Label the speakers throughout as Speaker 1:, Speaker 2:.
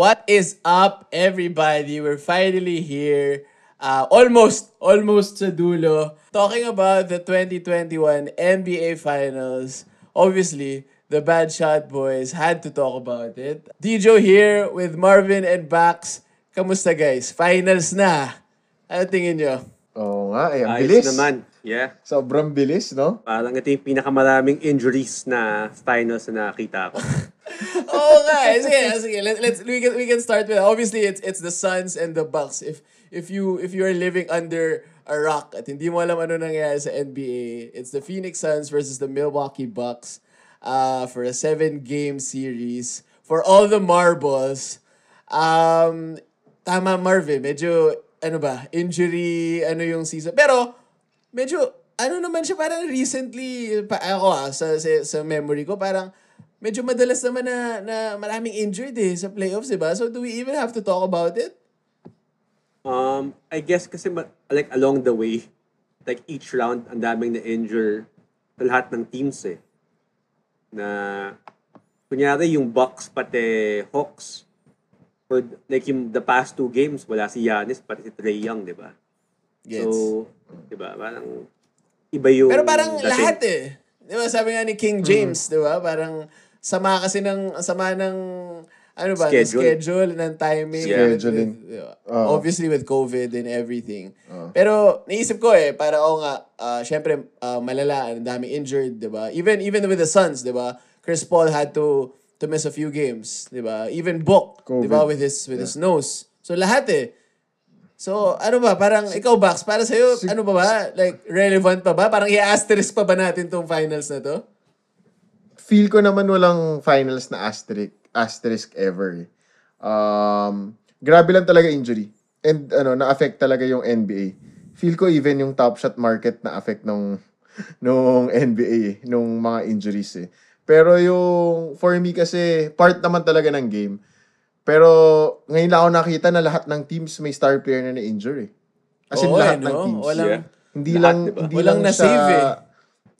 Speaker 1: What is up, everybody? We're finally here. Uh, almost, almost sa dulo. Talking about the 2021 NBA Finals. Obviously, the Bad Shot Boys had to talk about it. Dijo here with Marvin and Bax. Kamusta guys? Finals na. Ano tingin nyo?
Speaker 2: Oo nga, eh, ang
Speaker 3: Ayos
Speaker 2: bilis.
Speaker 3: naman. Yeah.
Speaker 2: Sobrang bilis, no?
Speaker 3: Parang ito yung pinakamaraming injuries na finals na nakita ko.
Speaker 1: Oo nga. Sige, sige. Let, let's we can we can start with obviously it's it's the Suns and the Bucks. If if you if you are living under a rock at hindi mo alam ano nangyayari sa NBA, it's the Phoenix Suns versus the Milwaukee Bucks uh, for a seven game series for all the marbles. Um, tama Marvin, medyo ano ba, injury, ano yung season. Pero medyo ano naman siya parang recently pa, ako ah, sa, sa sa memory ko parang medyo madalas naman na, na maraming injured eh sa playoffs, di ba? So do we even have to talk about it?
Speaker 3: Um, I guess kasi like along the way, like each round, ang daming na-injure sa lahat ng teams eh. Na, kunyari yung Bucks pati Hawks, for like yung the past two games, wala si Giannis pati si Trey Young, di ba?
Speaker 1: Gets.
Speaker 3: So, di ba, parang iba yung
Speaker 1: Pero parang
Speaker 3: dating.
Speaker 1: lahat eh. Di ba? Sabi nga ni King James, di ba? Parang sama kasi ng, sama ng, ano ba,
Speaker 3: Schedule.
Speaker 1: schedule, ng timing.
Speaker 2: Scheduling.
Speaker 1: With-
Speaker 2: Oo.
Speaker 1: obviously with COVID and everything. Pero naisip ko eh, para oo nga, ah, syempre, ah, malala, ang daming injured, di ba? Even, even with the Suns, di ba? Chris Paul had to to miss a few games, di ba? Even Book, di ba? With his, with his nose. So lahat eh. So, ano ba? Parang, ikaw, Bax, para sa'yo, ano ba ba? Like, relevant pa ba? Parang i-asterisk pa ba natin tong finals na to?
Speaker 2: Feel ko naman walang finals na asterisk, asterisk ever. eh. Um, grabe lang talaga injury. And ano, na-affect talaga yung NBA. Feel ko even yung top shot market na-affect nung, nung NBA, eh, nung mga injuries eh. Pero yung, for me kasi, part naman talaga ng game. Pero ngayon lang ako nakita na lahat ng teams may star player na na-injure eh. As in
Speaker 1: Oo,
Speaker 2: lahat
Speaker 1: eh,
Speaker 2: ng
Speaker 1: no?
Speaker 2: teams.
Speaker 1: Walang,
Speaker 3: Yeah.
Speaker 2: Hindi
Speaker 3: Lahat,
Speaker 2: lang
Speaker 3: diba?
Speaker 2: hindi
Speaker 1: Walang
Speaker 2: lang
Speaker 1: na-save eh.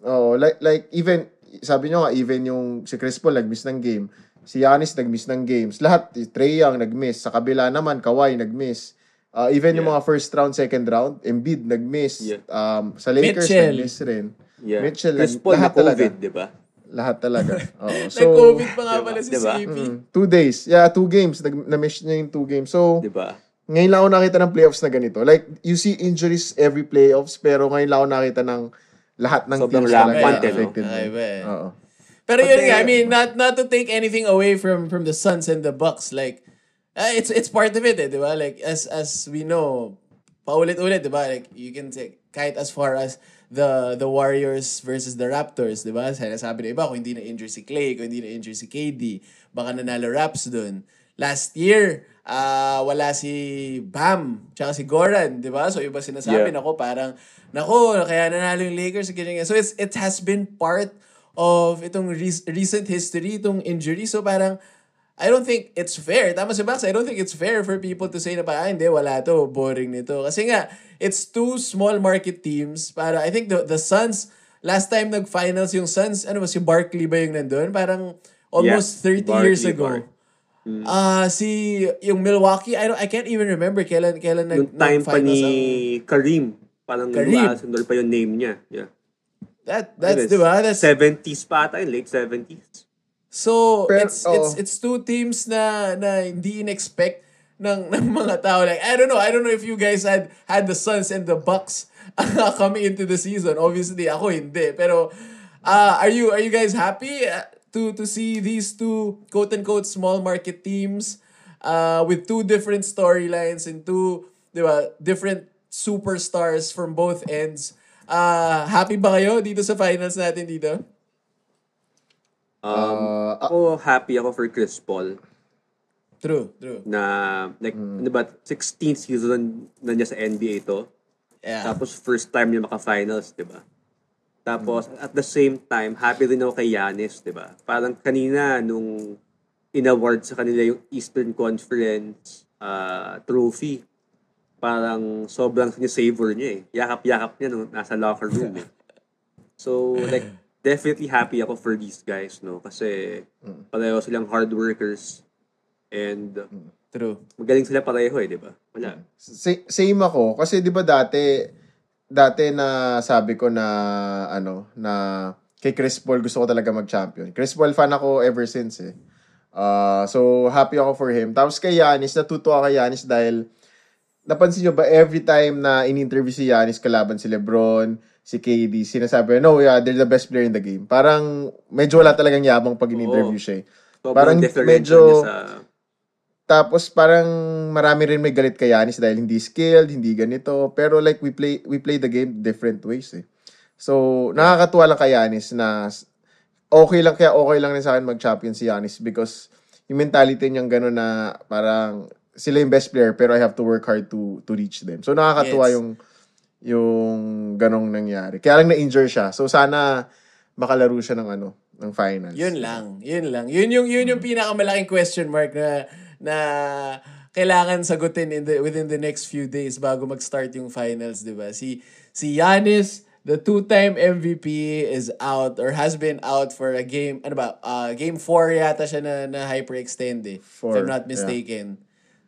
Speaker 2: Oh, like like even sabi nyo nga even yung si Chris Paul nag-miss ng game, si Giannis nag-miss ng games. Lahat Trey Young nag-miss, sa kabila naman Kawhi nag-miss. Uh, even yung
Speaker 3: Yeah.
Speaker 2: mga first round, second round, Embiid nag-miss.
Speaker 3: Yeah.
Speaker 2: Um, sa Lakers
Speaker 1: Mitchell.
Speaker 2: nag-miss rin.
Speaker 3: Yeah.
Speaker 2: Mitchell,
Speaker 3: Chris Paul na
Speaker 2: lahat talaga.
Speaker 3: COVID, di ba?
Speaker 2: Lahat talaga. Oo. So,
Speaker 1: Nag-COVID pa nga
Speaker 3: diba?
Speaker 1: pala si
Speaker 3: Diba?
Speaker 1: CP.
Speaker 2: mm, two days. Yeah, two games. Nag- na-miss niya yung two games. So,
Speaker 3: Di ba?
Speaker 2: ngayon lang ako nakita ng playoffs na ganito. Like, you see injuries every playoffs, pero ngayon lang ako nakita ng lahat ng
Speaker 3: Sobrang
Speaker 2: teams talaga
Speaker 3: rampant, eh, no?
Speaker 2: affected.
Speaker 1: Ay, ba eh.
Speaker 2: Oo.
Speaker 1: Pero yun nga, I mean, not not to take anything away from from the Suns and the Bucks, like uh, it's it's part of it, eh, 'di ba? Like as as we know, paulit-ulit, 'di ba? Like you can take kahit as far as the the Warriors versus the Raptors, 'di ba? Sinasabi ng iba kung hindi na injured si Clay, kung hindi na injured si KD, baka nanalo Raps dun. Last year, ah wala si Bam, tsaka si Goran, 'di ba? So iba sinasabi
Speaker 3: Yeah.
Speaker 1: nako parang nako kaya nanalo yung Lakers. So it's it has been part of itong re- recent history, itong injury. So parang, I don't think it's fair. Tama si Max, I don't think it's fair for people to say na pa, ah, hindi, wala to, boring nito. Kasi nga, it's two small market teams. Para, I think the, the Suns, last time nag-finals yung Suns, ano ba, si Barkley ba yung nandun? Parang almost
Speaker 3: Yeah,
Speaker 1: 30 years
Speaker 3: Barkley,
Speaker 1: ago.
Speaker 3: Bar-
Speaker 1: Ah, si yung Milwaukee, I don't I can't even remember kailan kailan nag
Speaker 3: Yung time pa ni
Speaker 1: ang-
Speaker 3: Kareem, parang
Speaker 1: Kareem.
Speaker 3: Kareem. pa yung name niya. Yeah.
Speaker 1: that that's di ba? That's
Speaker 3: 70s pa ata late 70s.
Speaker 1: So,
Speaker 2: Pero,
Speaker 1: it's it's
Speaker 2: oo.
Speaker 1: it's two teams na na hindi in-expect ng ng mga tao like I don't know, I don't know if you guys had had the Suns and the Bucks coming into the season. Obviously, ako hindi. Pero uh, are you are you guys happy uh, to to see these two quote unquote small market teams uh, with two different storylines and two, 'di ba, different superstars from both ends. Uh, happy ba kayo dito sa finals natin dito?
Speaker 3: Um,
Speaker 2: Uh,
Speaker 3: ako happy ako for Chris Paul.
Speaker 1: True, true.
Speaker 3: Na, like, ano ba, 16th season na niya sa NBA to.
Speaker 1: Yeah.
Speaker 3: Tapos first time niya maka-finals, di ba? Tapos at the same time, happy rin ako kay Giannis, di ba? Parang kanina nung in-award sa kanila yung Eastern Conference uh, trophy, parang sobrang sinisavor niya eh. Yakap-yakap niya nung nasa locker room eh. So, like, definitely happy ako for these guys, no? Kasi pareho silang hard workers and
Speaker 1: True.
Speaker 3: magaling sila pareho eh, di ba? Wala.
Speaker 2: Sa- same ako kasi 'di ba dati dati na sabi ko na ano na kay Chris Paul gusto ko talaga mag-champion. Chris Paul fan ako ever since eh. Uh, so happy ako for him. Tapos kay Yanis, natutuwa kay Yanis dahil napansin nyo ba every time na in-interview si Yanis kalaban si LeBron, si KD, sinasabi, no, yeah, they're the best player in the game. Parang medyo wala talagang yabang pag in-interview siya eh. Parang medyo-
Speaker 3: sa...
Speaker 2: Tapos parang marami rin may galit kay Yanis dahil hindi skilled, hindi ganito. Pero like we play we play the game different ways eh. So nakakatuwa lang kay Yanis na okay lang kaya okay lang rin sa akin mag-champion si Yanis because yung mentality niyang gano'n na parang sila yung best player pero I have to work hard to to reach them. So nakakatuwa
Speaker 1: Yes.
Speaker 2: yung yung ganong nangyari. Kaya lang na-injure siya. So sana makalaro siya ng ano, ng finals.
Speaker 1: Yun lang, yun lang. Yun yung yun yung pinakamalaking question mark na na kailangan sagutin in the within the next few days bago mag-start yung finals, 'di ba? Si si Giannis, the two-time MVP is out or has been out for a game, ano ba? Uh, game 4 yata siya na, na hyperextend eh, if
Speaker 2: Four,
Speaker 1: I'm not
Speaker 2: yeah.
Speaker 1: mistaken.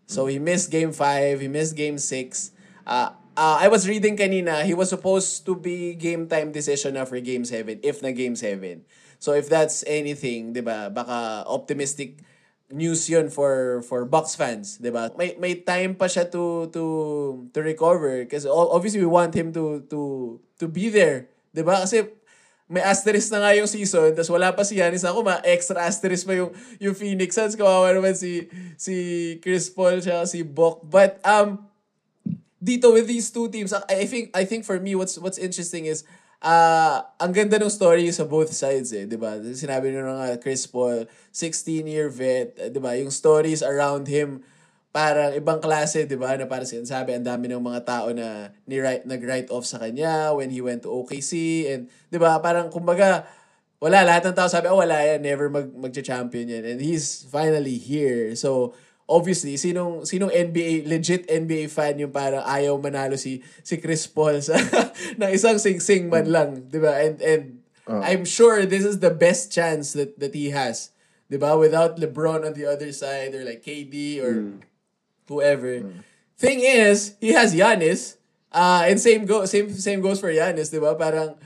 Speaker 1: So he missed game 5, he missed game 6. Uh, uh, I was reading kanina, he was supposed to be game time decision na for game 7 if na game 7. So if that's anything, 'di ba? Baka optimistic news 'yun for for Bucks fans, 'di ba? May may time pa siya to to to recover kasi obviously we want him to to to be there, 'di ba? Kasi may asterisk na nga yung season, tapos wala pa si Giannis ako, ma extra asterisk pa yung yung Phoenix Suns, kawawa naman si si Chris Paul siya si Bok. But um dito with these two teams, I think I think for me what's what's interesting is uh ang ganda ng story sa both sides eh, 'di ba? Sinabi niyo na nga Chris Paul, 16-year vet, eh, 'di ba? Yung stories around him parang ibang klase, 'di ba? Na parang sinasabi ang dami ng mga tao na ni write nag-write off sa kanya when he went to OKC and 'di ba? Parang kumbaga wala lahat ng tao sabi oh wala yan never mag magcha-champion yan and he's finally here so obviously sinong sinong NBA legit NBA fan yung parang ayaw manalo si si Chris Paul sa ng isang sing-sing man lang 'di ba and and I'm sure this is the best chance that that he has 'di ba without LeBron on the other side or like KD or whoever thing is he has Giannis uh and same go same same goes for Giannis 'di ba parang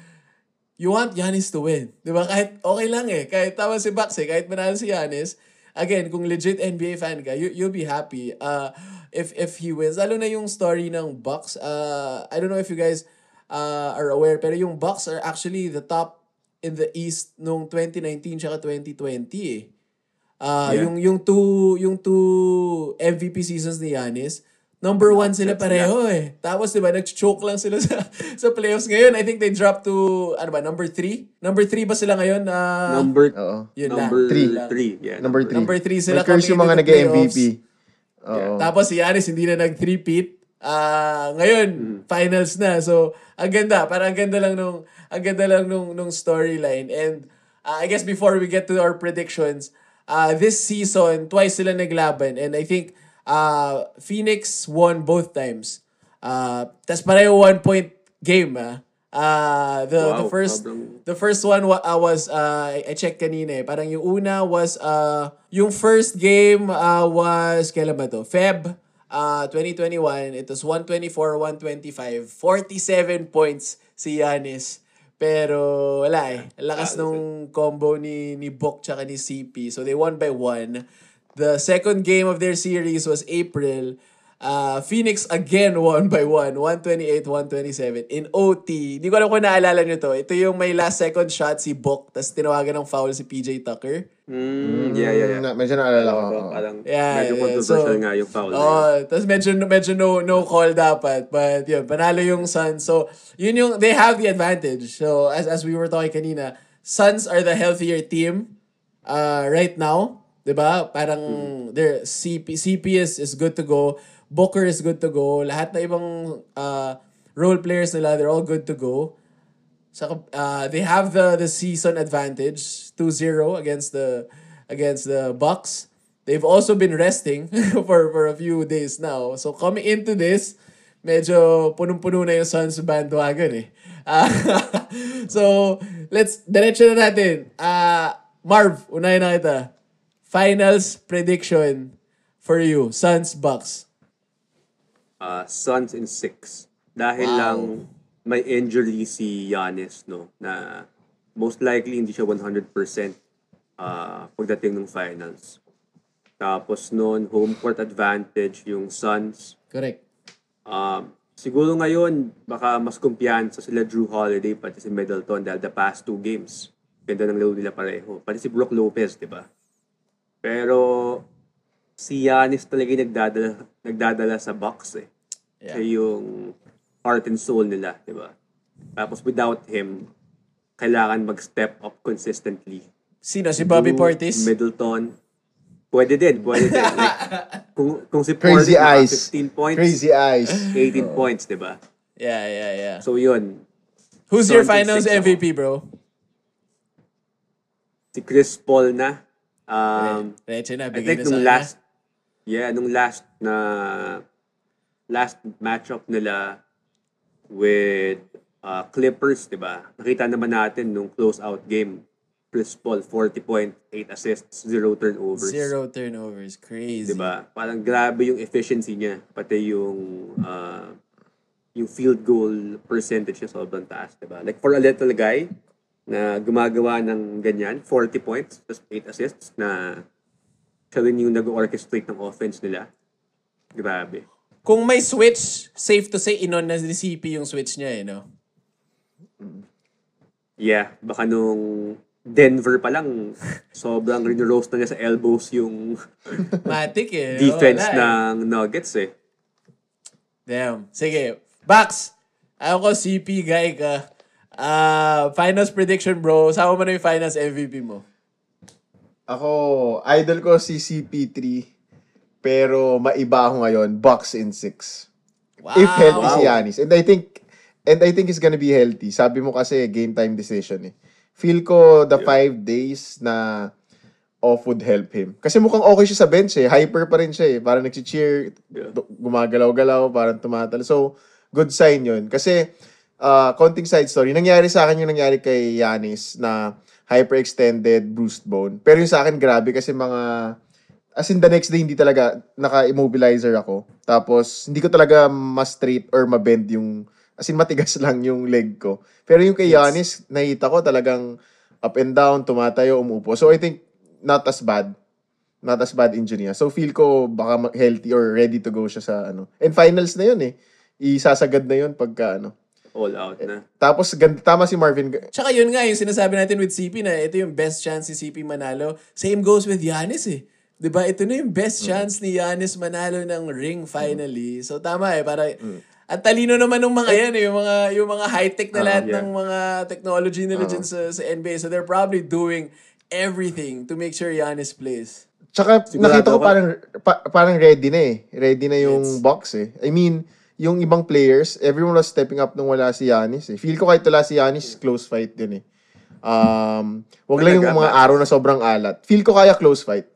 Speaker 1: you want Giannis to win. Di ba? Kahit okay lang eh. Kahit tama si Bucks eh. Kahit manalo si Giannis. Again, kung legit NBA fan ka, you, you'll be happy uh, if if he wins. Lalo na yung story ng Bucks. Uh, I don't know if you guys uh, are aware, pero yung Bucks are actually the top in the East nung 2019 tsaka 2020 eh. Uh,
Speaker 3: Yeah.
Speaker 1: yung yung two yung two MVP seasons ni Giannis, number one sila pareho eh. Tapos 'di ba, nag-choke lang sila sa sa playoffs ngayon. I think they dropped to ano ba, number three? Number three ba sila ngayon? Uh,
Speaker 3: Number,
Speaker 2: Oo.
Speaker 1: yun lang.
Speaker 3: number
Speaker 2: Three.
Speaker 3: three. Yeah,
Speaker 2: Number 3.
Speaker 1: Number three sila
Speaker 2: May curse yung mga nag-MVP. Oo.
Speaker 1: Tapos si Giannis hindi na nag-three-peat. Ah, ngayon, finals na. So, ang ganda. Parang ang ganda lang nung ang ganda lang nung nung storyline. And ah, I guess before we get to our predictions, uh, this season twice sila naglaban and I think uh, Phoenix won both times. Uh, tas pareho one point game ah. Uh, the the
Speaker 3: Wow,
Speaker 1: first
Speaker 3: sobrang-
Speaker 1: the first one wa- uh, was uh, I checked kanina eh. Parang yung una was uh, yung first game uh, was kailan ba to? Feb uh, 2021. It was 124-125. 47 points si Giannis. Pero wala eh. Lakas nung combo ni ni Bok tsaka ni CP. So they won by one. The second game of their series was April. Uh, Phoenix again won by one. 128-127 in OT. Hindi ko alam kung naalala nyo to. Ito yung may last second shot si Bok tapos tinawagan ng foul si PJ Tucker.
Speaker 3: Mm, yeah, yeah, yeah.
Speaker 2: Na, medyo naalala ko. Oo.
Speaker 3: parang
Speaker 1: Yeah,
Speaker 3: medyo
Speaker 1: yeah.
Speaker 3: controversial
Speaker 1: So,
Speaker 3: nga yung foul.
Speaker 1: Oh, tapos medyo medyo no no call dapat, but yun, panalo yung Suns. So, yun yung they have the advantage. So, as as we were talking kanina, Suns are the healthier team uh right now. 'Di ba? Parang there CP CP is, is good to go. Booker is good to go. Lahat na ibang uh, role players nila, they're all good to go. So uh, they have the the season advantage 2-0 against the against the Bucks. They've also been resting for for a few days now. So coming into this, medyo punong-puno na yung Suns bandwagon eh. Ah, so, let's, diretso na natin. Ah, Marv, unahin na kita. Finals prediction for you. Suns, Bucks.
Speaker 3: uh, Suns in six. Dahil
Speaker 1: Wow.
Speaker 3: lang may injury si Giannis, no? Na most likely hindi siya 100% uh, pagdating ng finals. Tapos noon, home court advantage yung Suns.
Speaker 1: Correct.
Speaker 3: Um, siguro ngayon, baka mas kumpiyansa sila Drew Holiday pati si Middleton dahil the past two games. Ganda ng laro nila pareho. Pati si Brook Lopez, di ba? Pero si Giannis talaga yung nagdadala, nagdadala sa box eh.
Speaker 1: Yeah.
Speaker 3: Siya yung heart and soul nila, di ba? Tapos without him, kailangan mag-step up consistently.
Speaker 1: Sino? Si Bobby Portis?
Speaker 3: Middleton. Pwede din, pwede din. Like, kung, kung si
Speaker 2: Crazy
Speaker 3: Portis
Speaker 2: eyes.
Speaker 3: 15 points,
Speaker 2: Crazy eyes.
Speaker 3: 18 points, di ba?
Speaker 1: yeah, yeah, yeah.
Speaker 3: So yun,
Speaker 1: Who's your finals. MVP, bro?
Speaker 3: si Chris Paul na. Um,
Speaker 1: Diretso na,
Speaker 3: I
Speaker 1: bigay
Speaker 3: think
Speaker 1: na sa
Speaker 3: nung last, yeah, nung last na, last matchup nila with uh, Clippers, di ba? Nakita naman natin nung close-out game, Chris Paul, 40.8 assists, zero turnovers.
Speaker 1: Zero turnovers. Crazy.
Speaker 3: Di ba? Parang grabe yung efficiency niya. Pati yung uh, yung field goal percentage niya sobrang taas. Di ba? Like for a little guy na gumagawa ng ganyan, 40 points, just 8 assists, na siya rin yung nag-orchestrate ng offense nila. Grabe.
Speaker 1: Kung may switch, safe to say, inon na ni CP yung switch niya, eh, no?
Speaker 3: Yeah, baka nung Denver pa lang, sobrang rin-roast na niya sa elbows yung
Speaker 1: Matic, eh.
Speaker 3: defense
Speaker 1: Wala, eh.
Speaker 3: ng Nuggets eh.
Speaker 1: Damn. Sige. Bax. Ako ko, CP guy ka. Ah, finals prediction, bro. Sama mo na yung finals MVP mo.
Speaker 2: Ako, idol ko si CP3. Pero maiba ako ngayon, Bucks in 6.
Speaker 1: Wow.
Speaker 2: If healthy si Giannis. And I think and I think he's gonna be healthy. Sabi mo kasi game time decision eh. Feel ko the five days na off would help him. Kasi mukhang okay siya sa bench eh. Hyper pa rin siya eh. Parang nag-cheer,
Speaker 3: Yeah.
Speaker 2: gumagalaw-galaw, parang tumatal. So, good sign yun. Kasi, uh, konting side story, nangyari sa akin yung nangyari kay Yanis na hyperextended bruised bone. Pero yung sa akin, grabe kasi mga as in the next day hindi talaga naka-immobilizer ako. Tapos hindi ko talaga ma-straight or ma-bend yung as in matigas lang yung leg ko. Pero yung kay Giannis, nakita ko talagang up and down, tumatayo, umupo. So I think not as bad. Not as bad injury niya. So feel ko baka healthy or ready to go siya sa ano. And finals na yun eh. Isasagad na yun pagka ano.
Speaker 3: All out na.
Speaker 2: Tapos ganda, tama si Marvin.
Speaker 1: Tsaka yun nga, yung sinasabi natin with CP na ito yung best chance ni CP manalo. Same goes with Giannis eh. 'Di ba Ito na yung best chance ni Giannis manalo ng ring finally. So tama eh, para at talino naman ng mga yan eh, yung mga yung mga high-tech na lahat
Speaker 3: yeah.
Speaker 1: ng mga technology nila dyan sa, sa NBA. So they're probably doing everything to make sure Giannis plays.
Speaker 2: Tsaka
Speaker 3: Sigurado
Speaker 2: nakita ko parang pa- parang ready na eh. Ready na yung box eh. I mean, yung ibang players, everyone was stepping up nung wala si Yanis eh. Feel ko kahit wala si Yanis, close fight din eh. Um, wag lang yung mga araw na sobrang alat. Feel ko kaya close fight.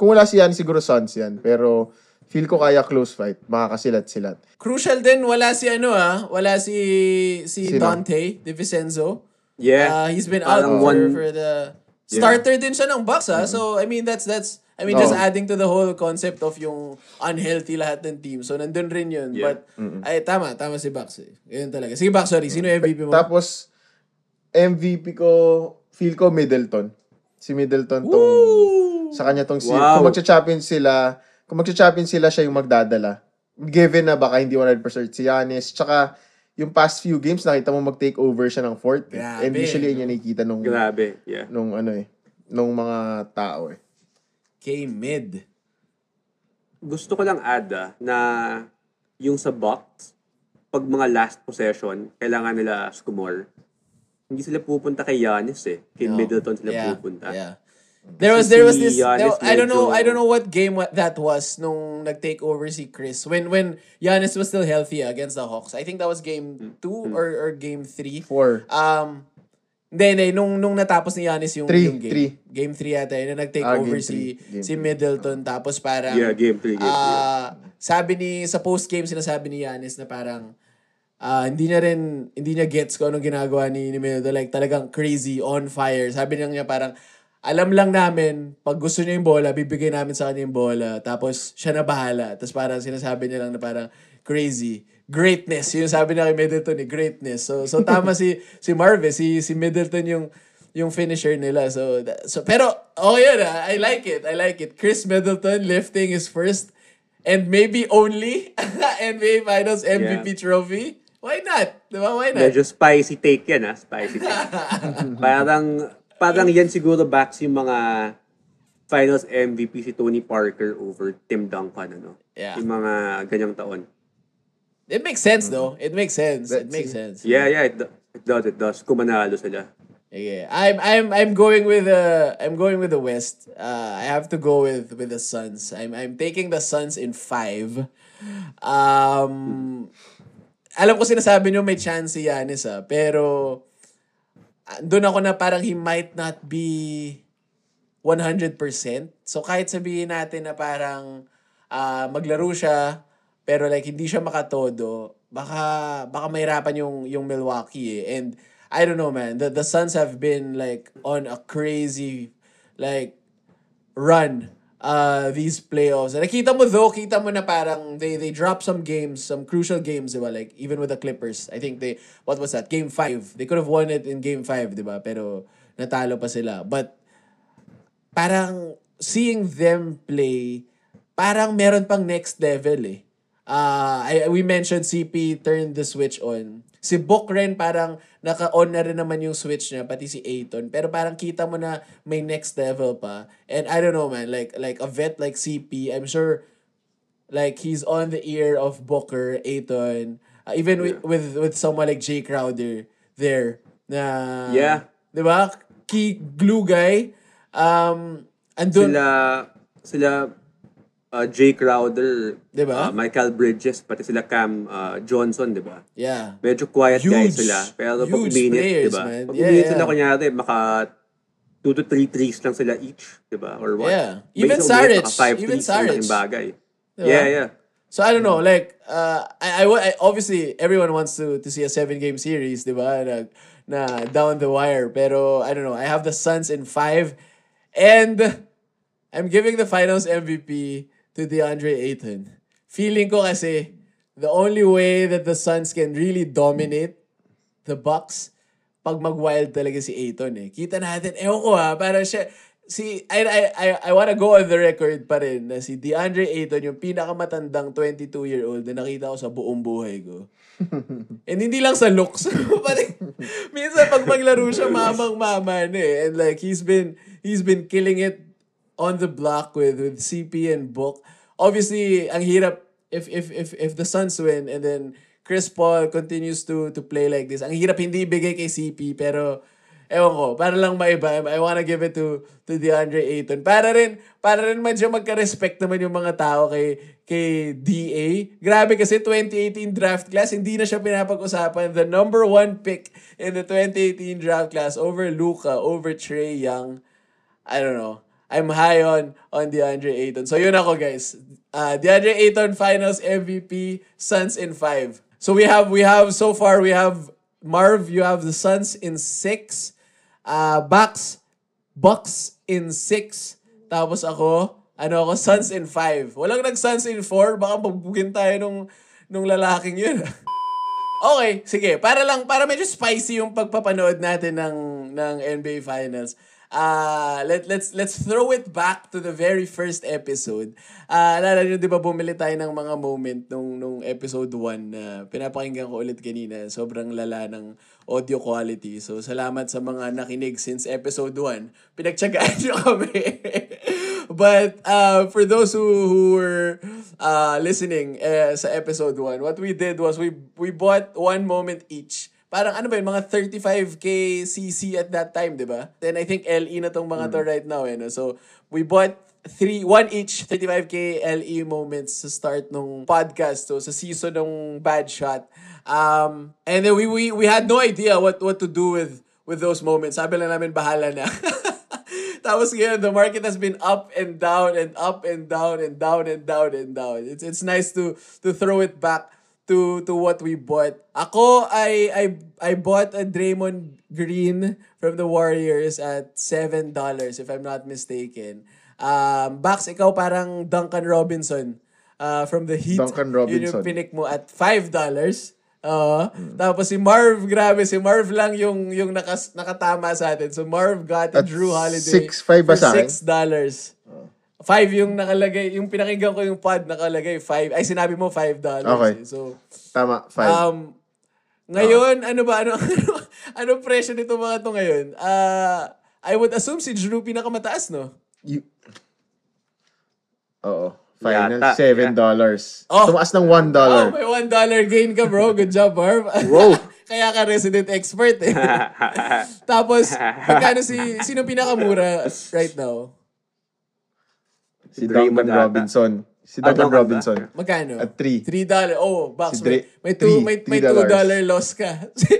Speaker 2: Kung wala si Yanis, siguro Suns yan. Pero feel ko kaya close fight. Makakasilat-silat.
Speaker 1: Crucial din, wala si ano ah, wala si si
Speaker 2: Sino?
Speaker 1: Dante DiVincenzo.
Speaker 3: Yeah.
Speaker 1: Uh, he's been out
Speaker 3: Parang
Speaker 1: for,
Speaker 3: one-
Speaker 1: for the starter din siya ng Bucks ah. So I mean that's that's I mean just
Speaker 2: Oo.
Speaker 1: adding to the whole concept of yung unhealthy lahat ng team. So nandun rin yun.
Speaker 3: Yeah.
Speaker 1: But ay tama, tama si Bucks eh. Yun talaga. Sige Bucks, sorry. Sino MVP mo?
Speaker 2: Tapos, MVP ko, feel ko Middleton. Si Middleton tong, sa kanya tong, si,
Speaker 3: Wow.
Speaker 2: kung magcha-champion sila, kung magcha-champion sila, siya yung magdadala. Given na baka hindi 100% si Giannis. Tsaka, yung past few games, nakita mo mag-take over siya ng fourth. eh.
Speaker 1: Grabe.
Speaker 2: And usually, yun yung nakikita nung,
Speaker 3: Grabe. Yeah.
Speaker 2: nung ano eh, nung mga tao eh.
Speaker 1: K-Mid.
Speaker 3: gusto ko lang add ah, na yung sa Bucks, pag mga last possession, kailangan nila score. Hindi sila pupunta kay Giannis eh. Kay
Speaker 1: No.
Speaker 3: Middleton sila
Speaker 1: Yeah,
Speaker 3: pupunta.
Speaker 1: Yeah. There was there was this there- I don't know I don't know what game what that was nung nag-take over si Chris when when Giannis was still healthy against the Hawks. I think that was game 2 or or game 3.
Speaker 2: Four.
Speaker 1: Um hindi, hindi. Nung, nung natapos ni Giannis yung,
Speaker 2: Three,
Speaker 1: yung game.
Speaker 2: three.
Speaker 1: Game 3 yata yun. na Nag-take
Speaker 2: Ah,
Speaker 1: over si,
Speaker 2: three.
Speaker 1: Si
Speaker 2: three.
Speaker 1: Middleton. Tapos parang...
Speaker 3: Yeah, game 3, game 3.
Speaker 1: Ah, sabi ni sa post game sinasabi ni Giannis na parang ah hindi niya rin hindi niya gets kung anong ginagawa ni, ni Middleton like talagang crazy on fire. Sabi niya niya parang alam lang namin pag gusto niya yung bola, bibigay namin sa kanya yung bola. Tapos siya na bahala. Tapos parang sinasabi niya lang na parang crazy. Greatness. Yung sabi niya kay Middleton ni greatness. So so tama si si Marve, si si Middleton yung yung finisher nila. So, so pero, oh yun ah, I like it. I like it. Chris Middleton lifting his first and maybe only NBA Finals MVP
Speaker 3: Yeah.
Speaker 1: trophy. Why not? Diba? Why not?
Speaker 3: Medyo spicy take yan, ha? Spicy take. parang, parang yan siguro backs yung mga finals MVP si Tony Parker over Tim Duncan, ano?
Speaker 1: Yeah.
Speaker 3: Yung mga ganyang taon.
Speaker 1: It makes sense though. It makes sense. It
Speaker 2: Let's
Speaker 1: makes
Speaker 2: see.
Speaker 1: sense.
Speaker 3: Yeah, yeah, it, it does, it does. Kung manalo sila.
Speaker 1: Yeah, I'm I'm I'm going with uh I'm going with the West. Uh, I have to go with with the Suns. I'm I'm taking the Suns in five. Um, alam ko sinasabi niyo may chance si Giannis ah, pero doon ako na parang he might not be 100%. So kahit sabihin natin na parang ah, maglaro siya pero like hindi siya makatodo, baka baka mahirapan yung yung Milwaukee eh. And I don't know man, the the Suns have been like on a crazy like run uh these playoffs. And nakita mo though, kita mo na parang they they drop some games, some crucial games, diba? Like even with the Clippers. I think they what was that? Game 5. They could have won it in game 5, diba? Pero natalo pa sila. But parang seeing them play, parang meron pang next level eh. Uh, I, we mentioned CP turned the switch on. Si Book rin parang naka-on na rin naman yung switch niya, pati si Aiton. Pero parang kita mo na may next level pa. And I don't know man, like like a vet like CP, I'm sure like he's on the ear of Booker, Aiton, uh, even with, with with someone like Jay Crowder there na
Speaker 3: Yeah.
Speaker 1: 'di ba? Key glue guy. Um andun
Speaker 3: Sila, sila uh, Jay Crowder,
Speaker 1: Di ba?
Speaker 3: uh, Michael Bridges, pati sila Cam uh, Johnson, di ba?
Speaker 1: yeah.
Speaker 3: Medyo quiet guys
Speaker 1: Huge,
Speaker 3: sila. Pero pag
Speaker 1: huge
Speaker 3: uminit,
Speaker 1: players,
Speaker 3: di ba? Pag
Speaker 1: Yeah,
Speaker 3: uminit
Speaker 1: yeah.
Speaker 3: sila, kunyari, maka 2 to 3 threes lang sila each, di ba? Or what?
Speaker 1: Yeah. Even
Speaker 3: uminit,
Speaker 1: Saric,
Speaker 3: five
Speaker 1: even Saric.
Speaker 3: bagay.
Speaker 1: Di ba?
Speaker 3: Yeah, yeah.
Speaker 1: So I don't know, like uh I, I, I obviously everyone wants to to see a seven game series, 'di ba? Na, na down the wire, pero I don't know. I have the Suns in 5 and I'm giving the Finals MVP to DeAndre Ayton. Feeling ko kasi the only way that the Suns can really dominate the Bucks pag mag-wild talaga si Ayton eh. Kita natin, ewan ko ha, para siya, si, I, I, I, I wanna go on the record pa rin na si DeAndre Ayton, yung pinakamatandang 22-year-old na nakita ko sa buong buhay ko. And hindi lang sa looks. Pati, minsan pag maglaro siya, mamang-mama na eh. And like, he's been, he's been killing it on the block with, with CP and Book. Obviously, ang hirap if, if, if, if the Suns win and then Chris Paul continues to to play like this. Ang hirap hindi ibigay kay CP pero ewan ko, para lang maiba, I wanna give it to to DeAndre Ayton. Para rin, para rin medyo magka-respect naman yung mga tao kay kay DA. Grabe kasi 2018 draft class, hindi na siya pinapag-usapan. The number one pick in the 2018 draft class over Luka, over Trey Young. I don't know. I'm high on on DeAndre Ayton. So yun ako guys. Uh, DeAndre Ayton Finals MVP, Suns in 5. So we have we have so far we have Marv, you have the Suns in 6. Uh, Bucks, Bucks in 6. Tapos ako, ano ako, Suns in 5. Walang nag-Suns in 4. Baka magbugin tayo nung, nung lalaking yun. Okay, sige. Para lang, para medyo spicy yung pagpapanood natin ng, ng NBA Finals. Uh, let, let's let's throw it back to the very first episode. Uh, alala nyo, di ba bumili tayo ng mga moment nung, nung episode 1 na pinapakinggan ko ulit kanina. Sobrang lala ng audio quality. So, salamat sa mga nakinig since episode 1. Pinagtsagaan nyo kami. But uh, for those who, who were uh, listening uh, sa episode 1, what we did was we we bought one moment each parang ano ba yun, mga 35k CC at that time, di ba? Then I think LE na tong mga to right now, eh, no? So, we bought three, one each 35k LE moments sa start nung podcast, so sa season ng Bad Shot. Um, and then we, we, we had no idea what, what to do with, with those moments. Sabi lang namin, bahala na. Tapos ngayon, the market has been up and down and up and down and down and down and down. It's it's nice to to throw it back to to what we bought. Ako, I I I bought a Draymond Green from the Warriors at $7 if I'm not mistaken. Um, Bax, ikaw parang Duncan Robinson uh, from the Heat.
Speaker 2: Duncan
Speaker 1: Yun yung
Speaker 2: Robinson.
Speaker 1: pinik mo at $5. Oo. Tapos si Marv, grabe, si Marv lang yung yung nakas, nakatama sa atin. So Marv got a
Speaker 2: At
Speaker 1: Drew Holiday
Speaker 2: 6.5 ba
Speaker 1: for
Speaker 2: sa akin?
Speaker 1: $6. Five yung nakalagay, yung pinakinggan ko yung pod nakalagay, five. Ay, sinabi mo $5.
Speaker 2: Okay.
Speaker 1: eh. So,
Speaker 2: Tama, five.
Speaker 1: um, ngayon, ano ba, ano, ano, ano presyo nito mga to ngayon? Uh, I would assume si Drew pinakamataas, no?
Speaker 2: You... Oo. Final,
Speaker 3: Yata,
Speaker 2: $7. dollars.
Speaker 1: Oh.
Speaker 2: Tumaas ng $1.
Speaker 1: Oh, may $1 gain ka, bro. Good job, Marv.
Speaker 3: Wow.
Speaker 1: Kaya ka resident expert, eh. Tapos, magkano si, sino pinakamura right now?
Speaker 2: Si
Speaker 3: Draymond.
Speaker 2: Robinson. Si
Speaker 3: Ah,
Speaker 2: Duncan
Speaker 3: Duncan
Speaker 2: Robinson.
Speaker 1: Magkano?
Speaker 2: At three.
Speaker 1: Three dollar. Oh, box.
Speaker 2: Si Dre-
Speaker 1: may, may two,
Speaker 2: three.
Speaker 1: may, may
Speaker 2: Three
Speaker 1: two
Speaker 2: dollars.
Speaker 1: dollar loss ka. si,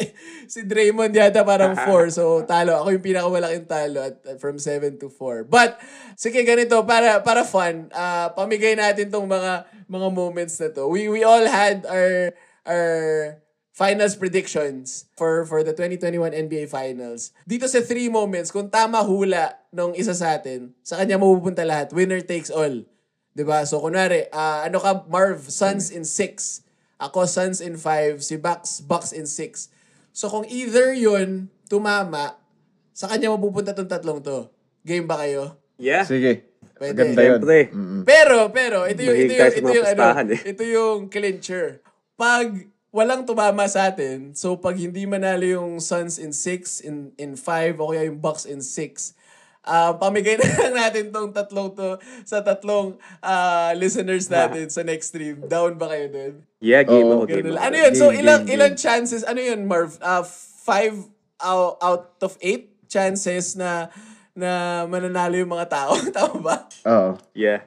Speaker 1: si Draymond yata parang four. So, talo. Ako yung pinakamalaking talo at, at from seven to four. But, sige, ganito. Para, para fun, ah, pamigay natin tong mga, mga moments na to. We, we all had our, our finals predictions for for the 2021 NBA Finals. Dito sa three moments, kung tama hula nung isa sa atin, sa kanya mapupunta lahat. Winner takes all. 'Di ba? So kunwari, ah, ano ka Marv, Suns in 6. Ako Suns in 5, si Bucks Bucks in 6. So kung either 'yun tumama, sa kanya mapupunta tong tatlong to. Game ba kayo?
Speaker 3: Yeah.
Speaker 2: Sige.
Speaker 1: Pwede.
Speaker 2: Maganda yun.
Speaker 1: Pero, pero, ito yung, ito yung,
Speaker 3: tayo sa
Speaker 1: ito yung, ano,
Speaker 3: eh.
Speaker 1: ito yung clincher. Pag walang tumama sa atin, so pag hindi manalo yung Suns in 6, in, in 5, o kaya yung Bucks in 6, ah pamigay na lang natin tong tatlong to sa tatlong ah, listeners natin sa next stream. Down ba kayo dun?
Speaker 3: Yeah, game
Speaker 2: Oo.
Speaker 3: ako. Game ako.
Speaker 1: Ano yun? So,
Speaker 2: Game,
Speaker 1: ilang
Speaker 2: game,
Speaker 1: ilang chances, ano yun, Marv? Uh, five out, out of eight chances na na mananalo yung mga tao. Tama ba?
Speaker 2: Oo.
Speaker 3: Yeah.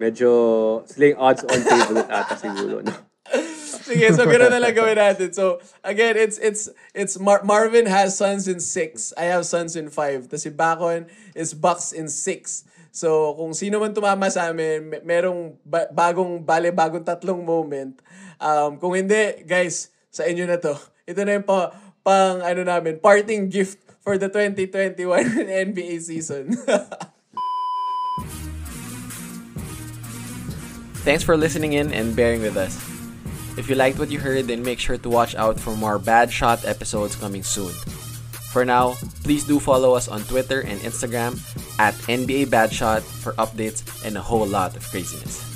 Speaker 3: Medyo sling odds on favorite ata siguro. No?
Speaker 1: Sige, so ganoon na lang gawin natin. So, again, it's it's it's Mar- Marvin has Suns in 6. I have Suns in 5. Tapos si Bacon is Bucks in 6. So, kung sino man tumama sa amin, merong ba- bagong, bale, bagong tatlong moment. Um, kung hindi, guys, sa inyo na to. Ito na yung pa, pang, ano namin, parting gift for the 2021 NBA season.
Speaker 4: Thanks for listening in and bearing with us. If you liked what you heard, then make sure to watch out for more Bad Shot episodes coming soon. For now, please do follow us on Twitter and Instagram at NBA Bad Shot for updates and a whole lot of craziness.